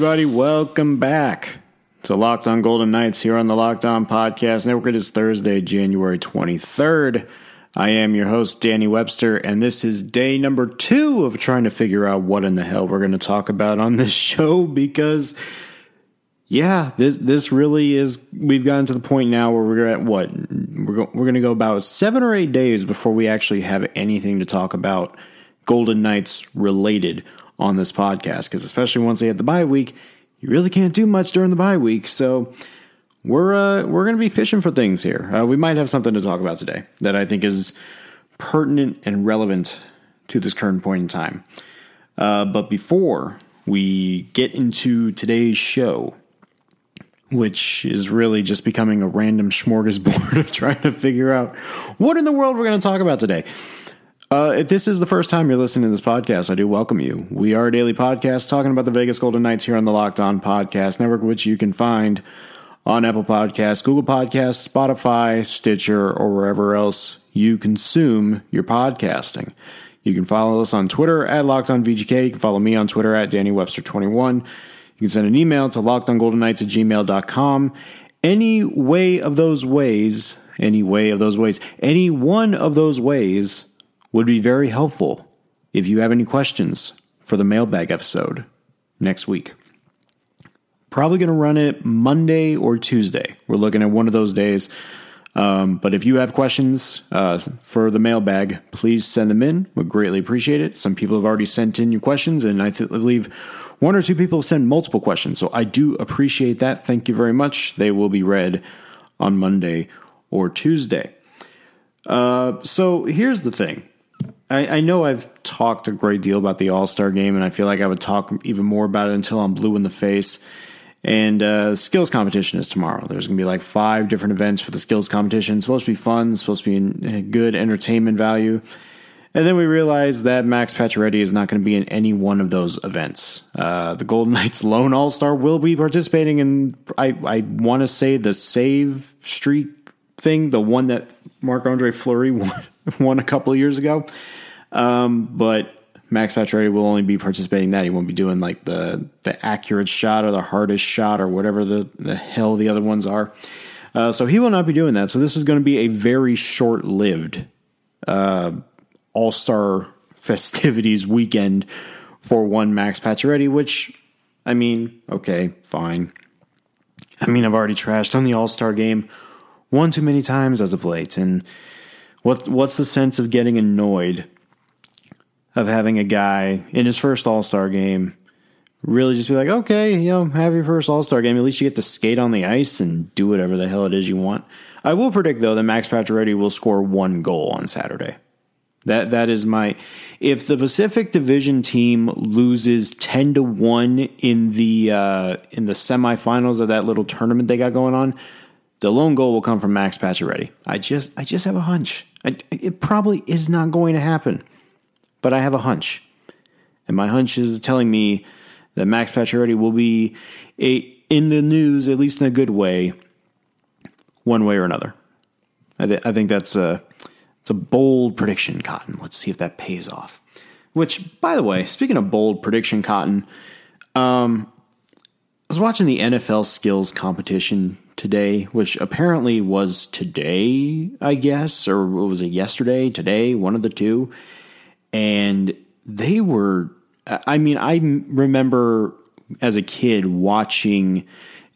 Everybody, welcome back to Locked On Golden Knights here on the Locked On Podcast Network. It is Thursday, January 23rd. I am your host, Danny Webster, and this is day number two of trying to figure out what in the hell we're going to talk about on this show because, yeah, this this really is. We've gotten to the point now where we're at what we're go, we're going to go about seven or eight days before we actually have anything to talk about Golden Knights related on this podcast because especially once they hit the bye week, you really can't do much during the bye week. So we're uh, we're going to be fishing for things here. Uh, we might have something to talk about today that I think is pertinent and relevant to this current point in time. Uh, but before we get into today's show, which is really just becoming a random smorgasbord of trying to figure out what in the world we're going to talk about today. Uh, if this is the first time you're listening to this podcast, I do welcome you. We are a daily podcast talking about the Vegas Golden Knights here on the Locked On Podcast Network, which you can find on Apple Podcasts, Google Podcasts, Spotify, Stitcher, or wherever else you consume your podcasting. You can follow us on Twitter at Locked On VGK. You can follow me on Twitter at Danny Webster21. You can send an email to lockedongoldenknights at gmail.com. Any way of those ways, any way of those ways, any one of those ways would be very helpful if you have any questions for the mailbag episode next week. Probably going to run it Monday or Tuesday. We're looking at one of those days. Um, but if you have questions uh, for the mailbag, please send them in. Would greatly appreciate it. Some people have already sent in your questions, and I th- believe one or two people have sent multiple questions. So I do appreciate that. Thank you very much. They will be read on Monday or Tuesday. Uh, so here's the thing I, I, know I've talked a great deal about the All Star game, and I feel like I would talk even more about it until I'm blue in the face. And uh, skills competition is tomorrow. There's going to be like five different events for the skills competition. It's supposed to be fun, it's supposed to be in good entertainment value. And then we realized that Max Pacioretty is not going to be in any one of those events. Uh, the Golden Knights lone All Star will be participating in, I, I want to say, the save streak thing, the one that Marc Andre Fleury won, won a couple of years ago. Um, but Max Pacioretty will only be participating in that. He won't be doing like the the accurate shot or the hardest shot or whatever the, the hell the other ones are. Uh, so he will not be doing that. So this is going to be a very short lived uh, All Star festivities weekend for one Max Pacioretty, which I mean, okay, fine. I mean, I've already trashed on the All Star game one too many times as of late, and what what's the sense of getting annoyed of having a guy in his first All Star game really just be like, okay, you know, have your first All Star game. At least you get to skate on the ice and do whatever the hell it is you want. I will predict though that Max Pacioretty will score one goal on Saturday. That that is my. If the Pacific Division team loses ten to one in the uh, in the semifinals of that little tournament they got going on, the lone goal will come from Max Pacioretty. I just I just have a hunch. I, it probably is not going to happen but I have a hunch. And my hunch is telling me that Max Pacioretty will be a, in the news, at least in a good way, one way or another. I, th- I think that's a, it's a bold prediction, Cotton. Let's see if that pays off. Which, by the way, speaking of bold prediction, Cotton, um, I was watching the NFL skills competition today, which apparently was today, I guess, or was it yesterday, today, one of the two and they were. I mean, I remember as a kid watching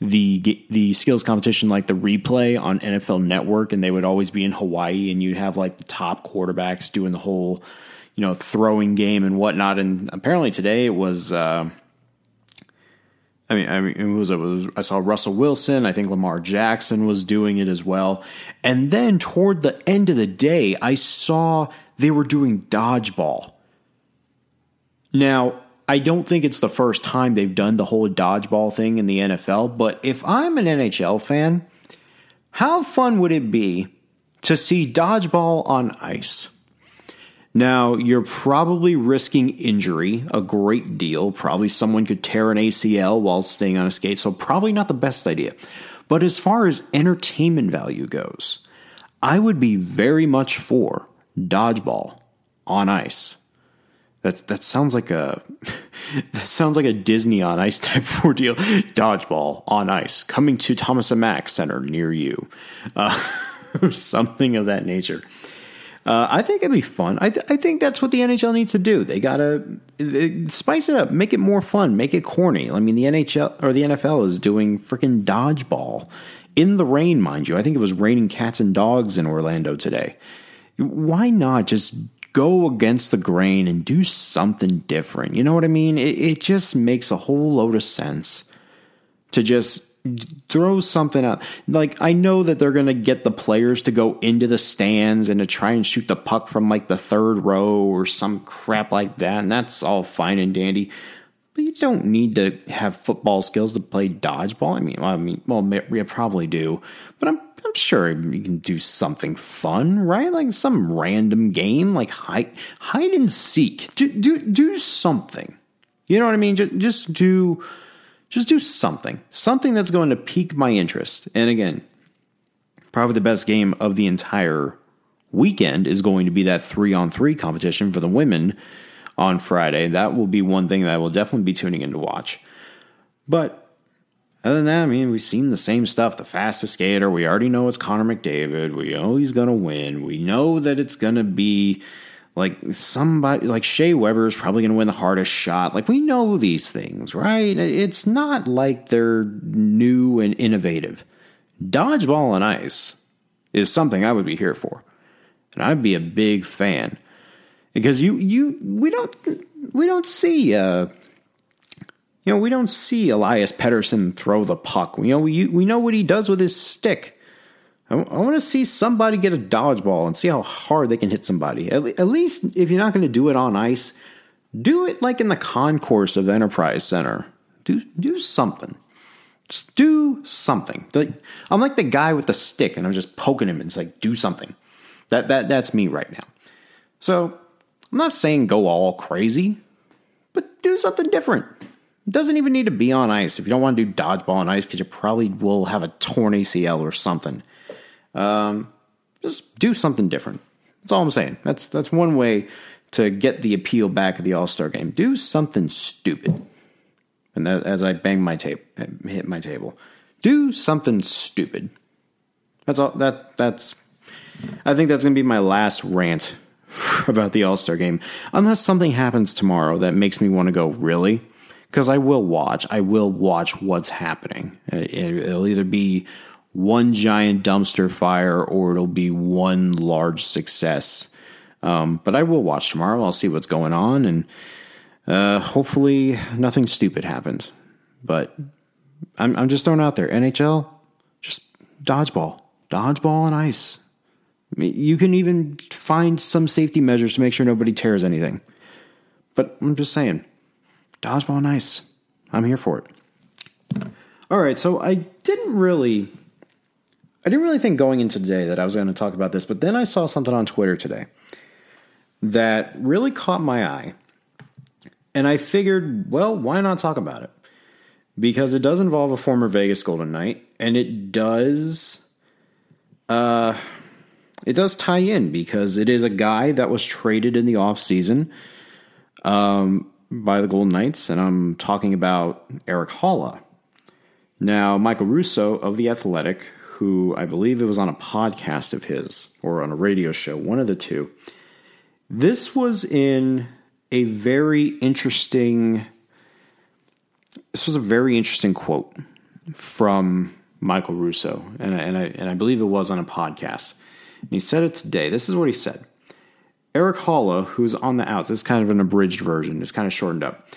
the the skills competition like the replay on NFL Network, and they would always be in Hawaii, and you'd have like the top quarterbacks doing the whole you know throwing game and whatnot. And apparently today it was. Uh, I mean, I mean, it was, it was, I saw Russell Wilson. I think Lamar Jackson was doing it as well. And then toward the end of the day, I saw they were doing dodgeball. Now, I don't think it's the first time they've done the whole dodgeball thing in the NFL, but if I'm an NHL fan, how fun would it be to see dodgeball on ice? Now, you're probably risking injury a great deal. Probably someone could tear an ACL while staying on a skate, so probably not the best idea. But as far as entertainment value goes, I would be very much for dodgeball on ice. That's that sounds like a that sounds like a Disney on Ice type ordeal. Dodgeball on ice coming to Thomas and Mack Center near you, uh, something of that nature. Uh, I think it'd be fun. I, th- I think that's what the NHL needs to do. They gotta uh, spice it up, make it more fun, make it corny. I mean, the NHL or the NFL is doing freaking dodgeball in the rain, mind you. I think it was raining cats and dogs in Orlando today. Why not just go against the grain and do something different? You know what I mean? It, it just makes a whole load of sense to just throw something out. Like I know that they're going to get the players to go into the stands and to try and shoot the puck from like the third row or some crap like that, and that's all fine and dandy. But you don't need to have football skills to play dodgeball. I mean, well, I mean, well, you probably do, but I'm I'm sure you can do something fun, right? Like some random game, like hide hide and seek. Do do do something. You know what I mean? Just just do just do something, something that's going to pique my interest. And again, probably the best game of the entire weekend is going to be that three on three competition for the women on Friday. That will be one thing that I will definitely be tuning in to watch. But other than that, I mean, we've seen the same stuff. The fastest skater, we already know it's Connor McDavid. We know he's going to win. We know that it's going to be like somebody like Shea Weber is probably going to win the hardest shot. Like we know these things, right? It's not like they're new and innovative. Dodgeball on ice is something I would be here for, and I'd be a big fan because you you we don't we don't see uh you know we don't see Elias Pettersson throw the puck. You know we we know what he does with his stick. I, I want to see somebody get a dodgeball and see how hard they can hit somebody. At, at least if you're not going to do it on ice, do it like in the concourse of the Enterprise Center. Do do something. Just do something. Like, I'm like the guy with the stick, and I'm just poking him. And it's like, do something. That that that's me right now. So I'm not saying go all crazy, but do something different. It doesn't even need to be on ice. If you don't want to do dodgeball on ice, because you probably will have a torn ACL or something. Um, just do something different. That's all I'm saying. That's that's one way to get the appeal back of the All Star game. Do something stupid. And that, as I bang my tape, hit my table, do something stupid. That's all. That that's. I think that's going to be my last rant about the All Star game, unless something happens tomorrow that makes me want to go really. Because I will watch. I will watch what's happening. It'll either be one giant dumpster fire or it'll be one large success. Um, but I will watch tomorrow. I'll see what's going on, and uh, hopefully nothing stupid happens. But I'm, I'm just throwing out there NHL, just dodgeball, dodgeball on ice. You can even find some safety measures to make sure nobody tears anything. But I'm just saying, dodgeball nice. I'm here for it. All right, so I didn't really I didn't really think going into today that I was going to talk about this, but then I saw something on Twitter today that really caught my eye. And I figured, well, why not talk about it? Because it does involve a former Vegas Golden Knight, and it does uh it does tie in because it is a guy that was traded in the offseason um by the Golden Knights, and I'm talking about Erik Haula. Now, Michael Russo of The Athletic, who I believe it was on a podcast of his or on a radio show, one of the two. This was in a very interesting. This was a very interesting quote from Michael Russo, and I, and I, and I believe it was on a podcast. And he said it today. This is what he said. Erik Haula, who's on the outs, is kind of an abridged version. It's kind of shortened up.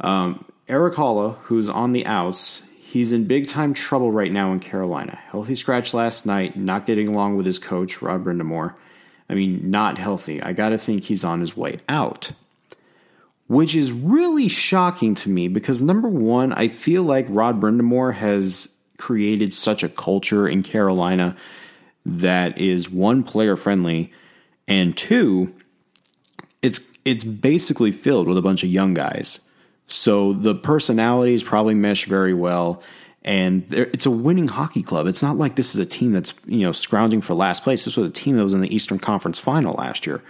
Um, Erik Haula, who's on the outs, He's in big time trouble right now in Carolina. Healthy scratch last night, not getting along with his coach, Rod Brind'Amour. I mean, not healthy. I got to think he's on his way out. Which is really shocking to me because number one, I feel like Rod Brind'Amour has created such a culture in Carolina that is one player friendly, and two, it's it's basically filled with a bunch of young guys so the personalities probably mesh very well. And it's a winning hockey club. It's not like this is a team that's you know scrounging for last place. This was a team that was in the Eastern Conference Final last year.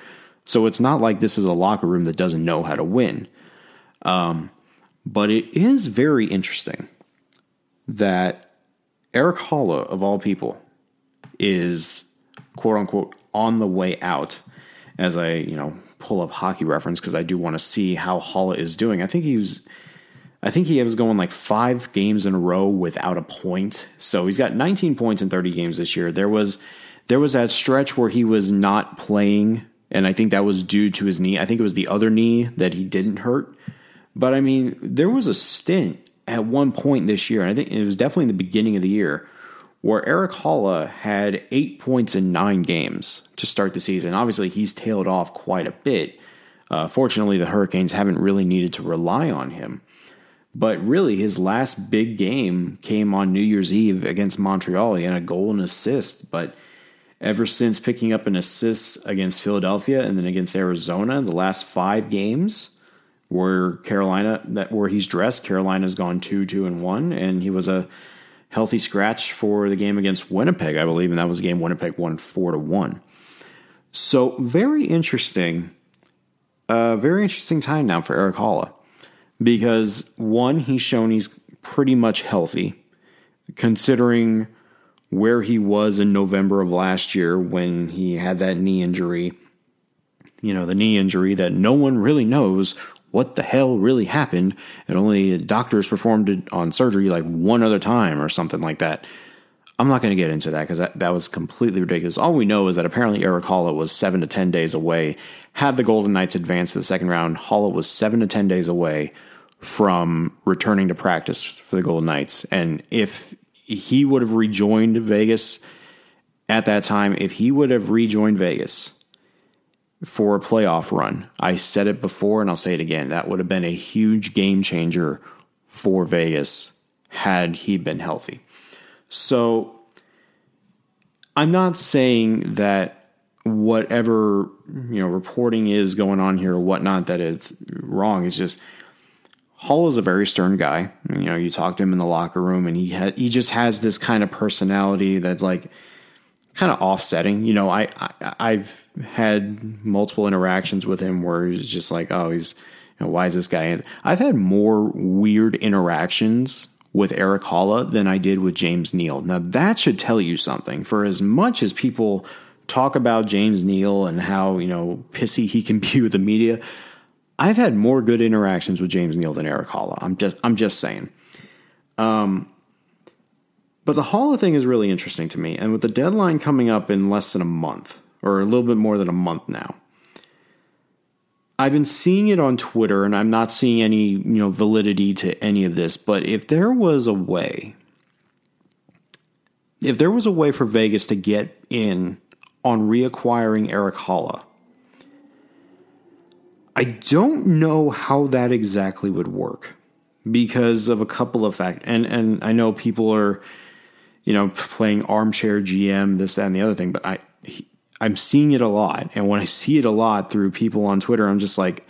So it's not like this is a locker room that doesn't know how to win. Um, but it is very interesting that Erik Haula, of all people, is quote unquote on the way out. As I, you know, pull up hockey reference because I do want to see how Haula is doing. I think he was I think he was going like five games in a row without a point. So he's got 19 points in 30 games this year. There was there was that stretch where he was not playing, and I think that was due to his knee. I think it was the other knee that he didn't hurt. But I mean, there was a stint at one point this year, and I think it was definitely in the beginning of the year, where Erik Haula had eight points in nine games to start the season. Obviously, he's tailed off quite a bit. Uh, fortunately, the Hurricanes haven't really needed to rely on him. But really, his last big game came on New Year's Eve against Montreal. He had a goal and assist. But ever since picking up an assist against Philadelphia and then against Arizona, the last five games where Carolina that where he's dressed, Carolina's gone two, two, and one, and he was a healthy scratch for the game against Winnipeg, I believe, and that was a game Winnipeg won four to one. So very interesting, uh, very interesting time now for Erik Haula because one, he's shown he's pretty much healthy, considering where he was in November of last year when he had that knee injury. You know, the knee injury that no one really knows what the hell really happened, and only doctors performed it on surgery like one other time or something like that. I'm not going to get into that because that, that was completely ridiculous. All we know is that apparently Erik Haula was seven to 10 days away. Had the Golden Knights advanced to the second round, Haula was seven to 10 days away from returning to practice for the Golden Knights. And if he would have rejoined Vegas at that time, if he would have rejoined Vegas for a playoff run, I said it before and I'll say it again, that would have been a huge game changer for Vegas had he been healthy. So I'm not saying that whatever you know reporting is going on here or whatnot that it's wrong. It's just Hall is a very stern guy. You know, you talk to him in the locker room, and he ha- he just has this kind of personality that's like kind of offsetting. You know, I, I have had multiple interactions with him where he's just like, oh, he's you know, why is this guy? I've had more weird interactions with Erik Haula than I did with James Neal. Now that should tell you something. For as much as people talk about James Neal and how you know pissy he can be with the media. I've had more good interactions with James Neal than Erik Haula. I'm just I'm just saying. Um, but the Haula thing is really interesting to me, and with the deadline coming up in less than a month, or a little bit more than a month now, I've been seeing it on Twitter, and I'm not seeing any you know validity to any of this. But if there was a way, if there was a way for Vegas to get in on reacquiring Erik Haula I don't know how that exactly would work because of a couple of factors. And and I know people are, you know, playing armchair GM, this that, and the other thing, but I I'm seeing it a lot, and when I see it a lot through people on Twitter, I'm just like,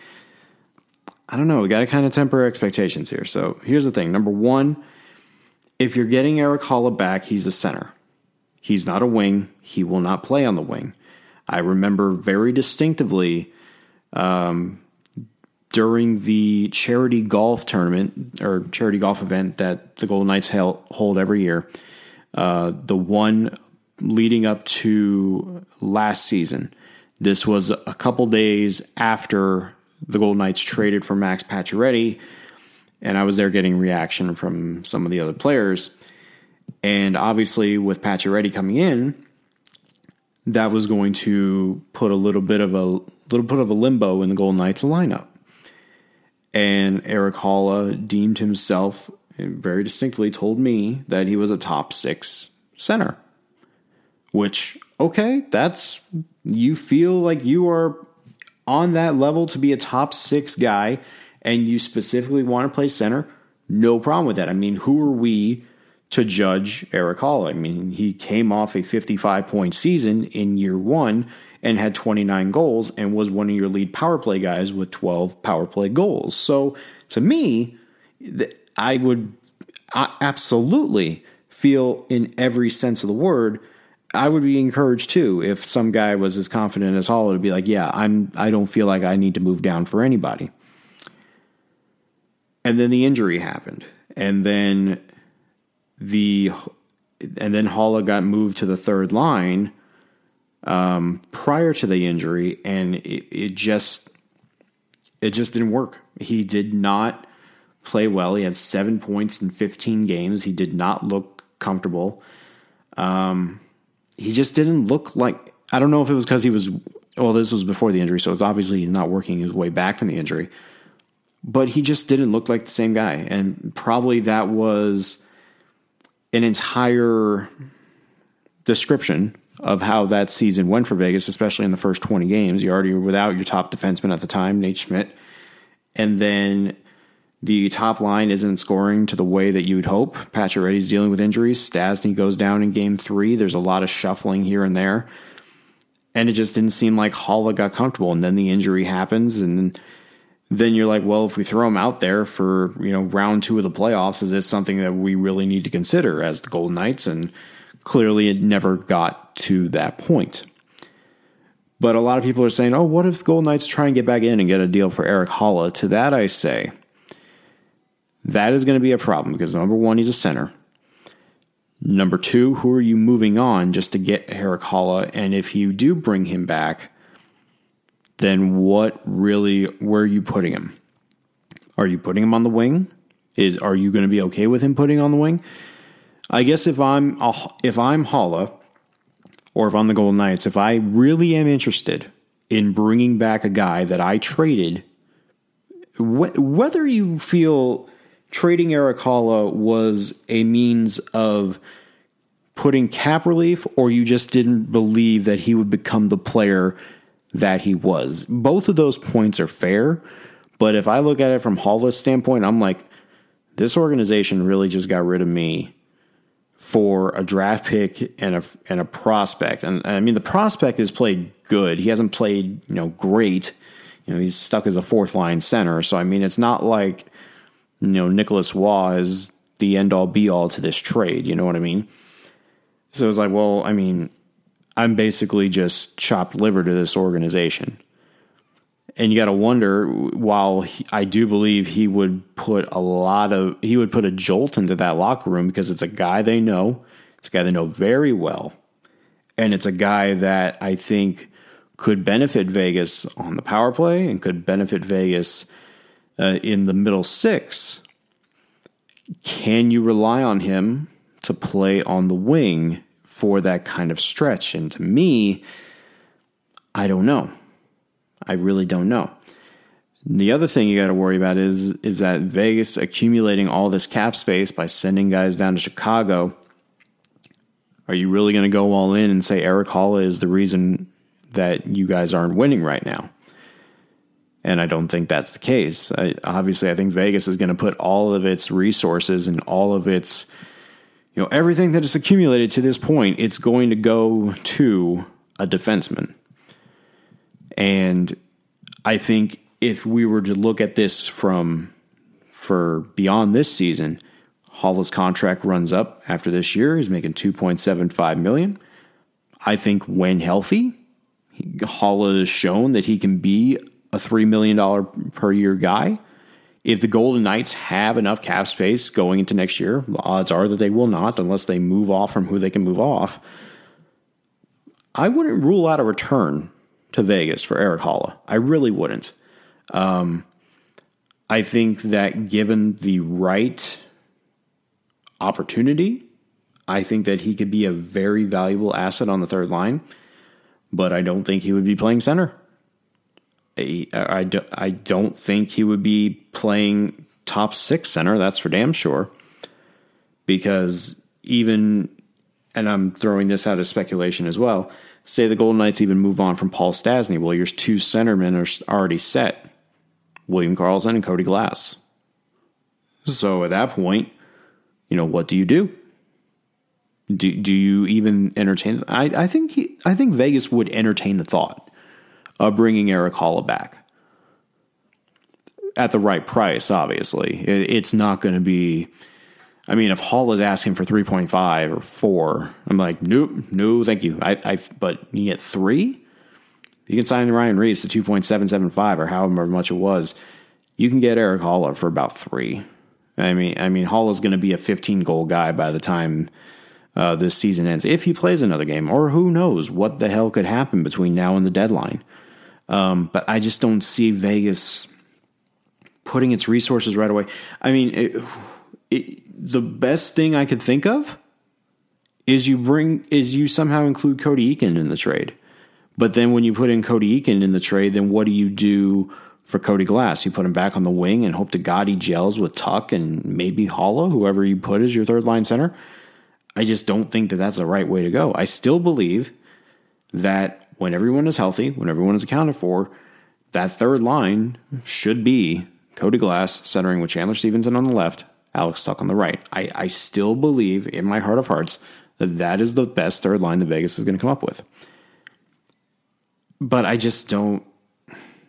I don't know. We got to kind of temper expectations here. So here's the thing: number one, if you're getting Erik Haula back, he's a center. He's not a wing. He will not play on the wing. I remember very distinctively um, during the charity golf tournament or charity golf event that the Golden Knights hold every year. Uh, the one leading up to last season. This was a couple days after the Golden Knights traded for Max Pacioretty, and I was there getting reaction from some of the other players. And obviously, with Pacioretty coming in, that was going to put a little bit of a little bit of a limbo in the Golden Knights lineup. And Erik Haula deemed himself very distinctly told me that he was a top six center. Which, okay, that's you feel like you are on that level to be a top six guy and you specifically want to play center, no problem with that. I mean, who are we to judge Erik Haula. I mean, he came off a 55 point season in year one and had 29 goals and was one of your lead power play guys with 12 power play goals. So to me, I would absolutely feel in every sense of the word I would be encouraged too if some guy was as confident as Haula to be like, yeah, I'm I don't feel like I need to move down for anybody. And then the injury happened. And then the and then Haula got moved to the third line um, prior to the injury, and it, it just it just didn't work. He did not play well. He had seven points in 15 games. He did not look comfortable. Um, he just didn't look like. I don't know if it was because he was. Well, this was before the injury, so it's obviously he's not working his way back from the injury. But he just didn't look like the same guy, and probably that was an entire description of how that season went for Vegas, especially in the first 20 games. You already were without your top defenseman at the time, Nate Schmidt. And then the top line isn't scoring to the way that you would hope. Pacioretty's dealing with injuries. Stastny goes down in game three. There's a lot of shuffling here and there. And it just didn't seem like Haula got comfortable. And then the injury happens. And then you're like, well, if we throw him out there for, you know, round two of the playoffs, is this something that we really need to consider as the Golden Knights? And clearly it never got to that point. But a lot of people are saying, oh, what if Golden Knights try and get back in and get a deal for Erik Haula? To that I say, that is going to be a problem because number one, he's a center. Number two, who are you moving on just to get Erik Haula? And if you do bring him back, then what really, where are you putting him? Are you putting him on the wing? Is are you going to be okay with him putting on the wing? I guess if I'm if I'm Haula, or if I'm the Golden Knights, if I really am interested in bringing back a guy that I traded, wh- whether you feel trading Erik Haula was a means of putting cap relief or you just didn't believe that he would become the player that he was. Both of those points are fair, but if I look at it from Haula's standpoint, I'm like, this organization really just got rid of me for a draft pick and a and a prospect. And I mean the prospect has played good. He hasn't played, you know, great. You know, he's stuck as a fourth line center. So I mean it's not like you know, Nicolas Roy is the end all be all to this trade. You know what I mean? So it's like, well, I mean, I'm basically just chopped liver to this organization. And you got to wonder, while he, I do believe he would put a lot of, he would put a jolt into that locker room because it's a guy they know, it's a guy they know very well. And it's a guy that I think could benefit Vegas on the power play and could benefit Vegas uh, in the middle six, can you rely on him to play on the wing for that kind of stretch? And to me, I don't know. I really don't know. The other thing you got to worry about is is that Vegas accumulating all this cap space by sending guys down to Chicago. Are you really going to go all in and say Erik Haula is the reason that you guys aren't winning right now? And I don't think that's the case. I, obviously, I think Vegas is going to put all of its resources and all of its, you know, everything that is accumulated to this point, it's going to go to a defenseman. And I think if we were to look at this from for beyond this season, Haula's contract runs up after this year. He's making 2.75 million. I think when healthy, Haula has shown that he can be a $3 million per year guy. If the Golden Knights have enough cap space going into next year, the odds are that they will not unless they move off from who they can move off. I wouldn't rule out a return to Vegas for Erik Haula. I really wouldn't. Um, I think that given the right opportunity, I think that he could be a very valuable asset on the third line, but I don't think he would be playing center. I, I, I don't think he would be playing top six center. That's for damn sure. Because even, and I'm throwing this out as speculation as well, say the Golden Knights even move on from Paul Stastny. Well, your two centermen are already set William Karlsson and Cody Glass. So at that point, you know, what do you do? Do, do you even entertain? I, I think he, I think Vegas would entertain the thought of bringing Erik Haula back at the right price. Obviously, it's not going to be I mean, if Hall is asking for 3.5 or 4, I'm like, nope, no, thank you. I, I but you get 3? You can sign Ryan Reaves to 2.775 or however much it was. You can get Erik Haula for about 3. I mean, I mean, Hall is going to be a 15 goal guy by the time uh, this season ends, if he plays another game, or who knows what the hell could happen between now and the deadline. Um, but I just don't see Vegas putting its resources right away. I mean, it, it, the best thing I could think of is you bring is you somehow include Cody Eakin in the trade. But then when you put in Cody Eakin in the trade, then what do you do for Cody Glass? You put him back on the wing and hope to God he gels with Tuch and maybe Haula, whoever you put as your third line center. I just don't think that that's the right way to go. I still believe that when everyone is healthy, when everyone is accounted for, that third line should be Cody Glass centering with Chandler Stephenson on the left, Alex Tuch on the right. I, I still believe in my heart of hearts that that is the best third line that Vegas is going to come up with. But I just don't.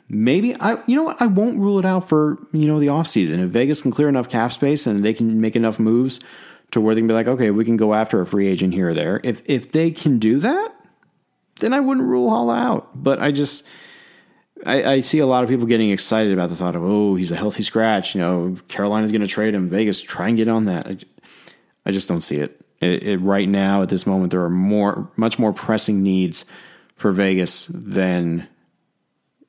Maybe I, you know what? I won't rule it out for you know the offseason. If Vegas can clear enough cap space and they can make enough moves to where they can be like, okay, we can go after a free agent here or there. If if they can do that, then I wouldn't rule Haula out. But I just I, I, see a lot of people getting excited about the thought of, oh, he's a healthy scratch. You know, Carolina's going to trade him. Vegas, try and get on that. I, I just don't see it. It, it. Right now, at this moment, there are more, much more pressing needs for Vegas than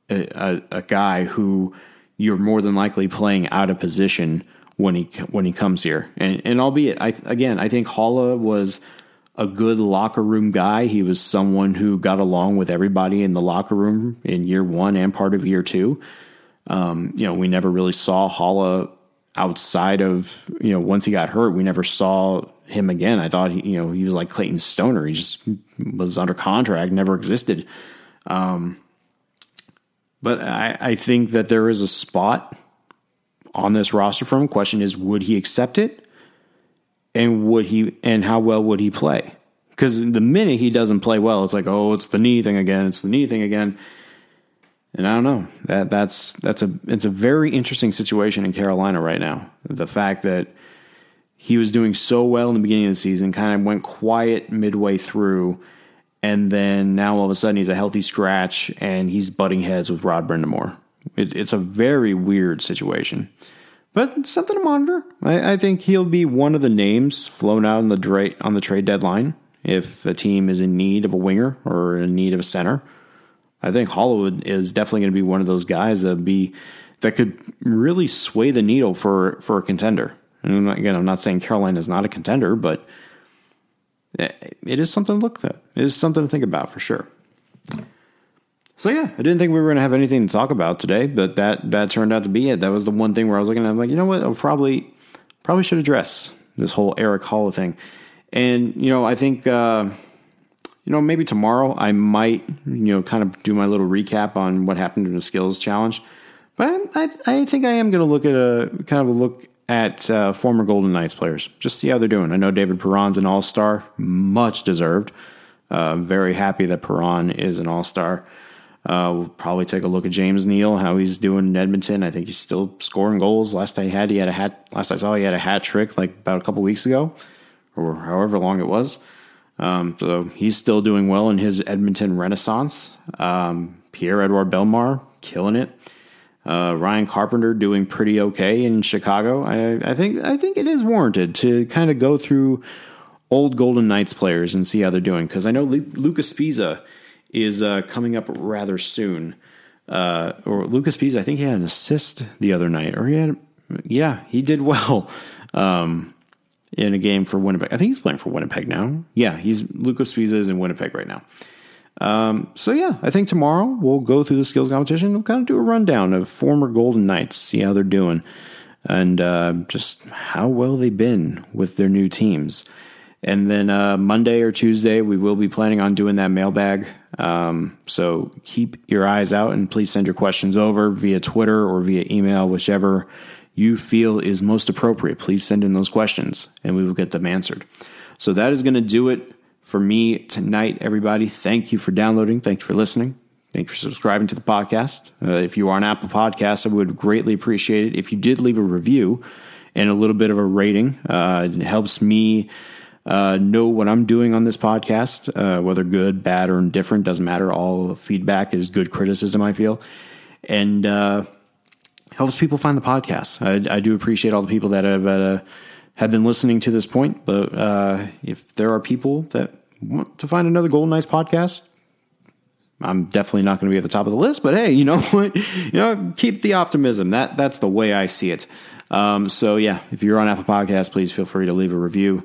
a, a, a guy who you're more than likely playing out of position when he when he comes here. And and albeit, I again, I think Haula was a good locker room guy. He was someone who got along with everybody in the locker room in year one and part of year two. Um, you know, we never really saw Haula outside of, you know, once he got hurt, we never saw him again. I thought, he, you know, he was like Clayton Stoner. He just was under contract, never existed. Um, but I, I think that there is a spot on this roster for him. Question is, would he accept it? And would he and how well would he play? Because the minute he doesn't play well, it's like, oh, it's the knee thing again. It's the knee thing again. And I don't know that that's that's a it's a very interesting situation in Carolina right now. The fact that he was doing so well in the beginning of the season, kind of went quiet midway through, and then now all of a sudden he's a healthy scratch and he's butting heads with Rod Brind'Amour. It, it's a very weird situation. But something to monitor. I, I, think he'll be one of the names flown out on the dra- on the trade deadline if a team is in need of a winger or in need of a center. I think Hollywood is definitely going to be one of those guys that be that could really sway the needle for for a contender. And again, I'm not saying Carolina is not a contender, but it is something to look at. It is something to think about for sure. So yeah, I didn't think we were going to have anything to talk about today, but that that turned out to be it. That was the one thing where I was looking at, I'm like, you know what, I probably probably should address this whole Erik Haula thing. And you know, I think uh, you know maybe tomorrow I might you know kind of do my little recap on what happened in the skills challenge. But I, I think I am going to look at a kind of a look at uh, former Golden Knights players, just see how they're doing. I know David Perron's an All Star, much deserved. Uh, very happy that Perron is an All Star. Uh, we'll probably take a look at James Neal, how he's doing in Edmonton. I think he's still scoring goals. Last I had, he had a hat. Last I saw, he had a hat trick like about a couple weeks ago, or however long it was. Um, so he's still doing well in his Edmonton Renaissance. Um, Pierre Edouard Bellemare killing it. Uh, Ryan Carpenter doing pretty okay in Chicago. I, I think I think it is warranted to kind of go through old Golden Knights players and see how they're doing because I know Lucas Sbisa is uh, coming up rather soon. Uh, or Lucas Sbisa, I think he had an assist the other night, or he had, yeah, he did well um, in a game for Winnipeg. I think he's playing for Winnipeg now. Yeah, he's Lucas Sbisa is in Winnipeg right now. Um, so yeah, I think tomorrow we'll go through the skills competition. We'll kind of do a rundown of former Golden Knights, see how they're doing, and uh, just how well they've been with their new teams. And then uh, Monday or Tuesday, we will be planning on doing that mailbag. Um, so keep your eyes out and please send your questions over via Twitter or via email, whichever you feel is most appropriate. Please send in those questions and we will get them answered. So that is going to do it for me tonight, everybody. Thank you for downloading. Thank you for listening. Thank you for subscribing to the podcast. Uh, if you are on Apple Podcasts, I would greatly appreciate it if you did leave a review and a little bit of a rating. Uh, it helps me uh, know what I'm doing on this podcast, uh, whether good, bad, or indifferent, doesn't matter. All feedback is good criticism, I feel. And uh, helps people find the podcast. I, I, do appreciate all the people that have uh, have been listening to this point. But uh, if there are people that want to find another Golden Knights podcast, I'm definitely not going to be at the top of the list. But hey, you know what? you know, keep the optimism. That that's the way I see it. Um, so yeah, if you're on Apple Podcasts, please feel free to leave a review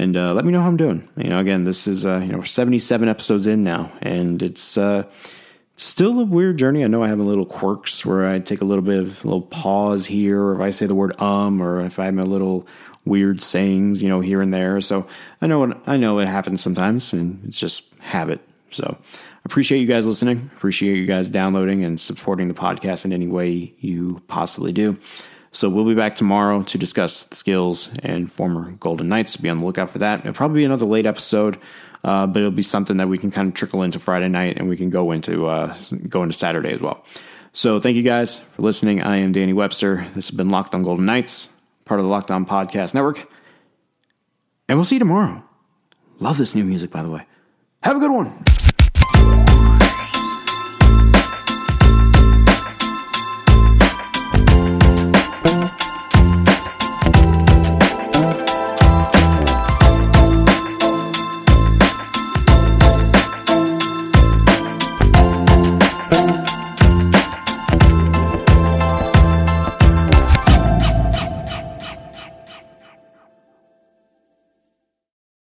and uh, let me know how I'm doing. You know, again, this is uh, you know 77 episodes in now, and it's uh, still a weird journey. I know I have a little quirks where I take a little bit of a little pause here, or if I say the word um, or if I have a little weird sayings, you know, here and there. So I know what I know it happens sometimes, and it's just habit. So I appreciate you guys listening. Appreciate you guys downloading and supporting the podcast in any way you possibly do. So we'll be back tomorrow to discuss the skills and former Golden Knights. Be on the lookout for that. It'll probably be another late episode, uh, but it'll be something that we can kind of trickle into Friday night and we can go into uh, go into Saturday as well. So thank you guys for listening. I am Danny Webster. This has been Locked On Golden Knights, part of the Locked On Podcast Network, and we'll see you tomorrow. Love this new music, by the way. Have a good one.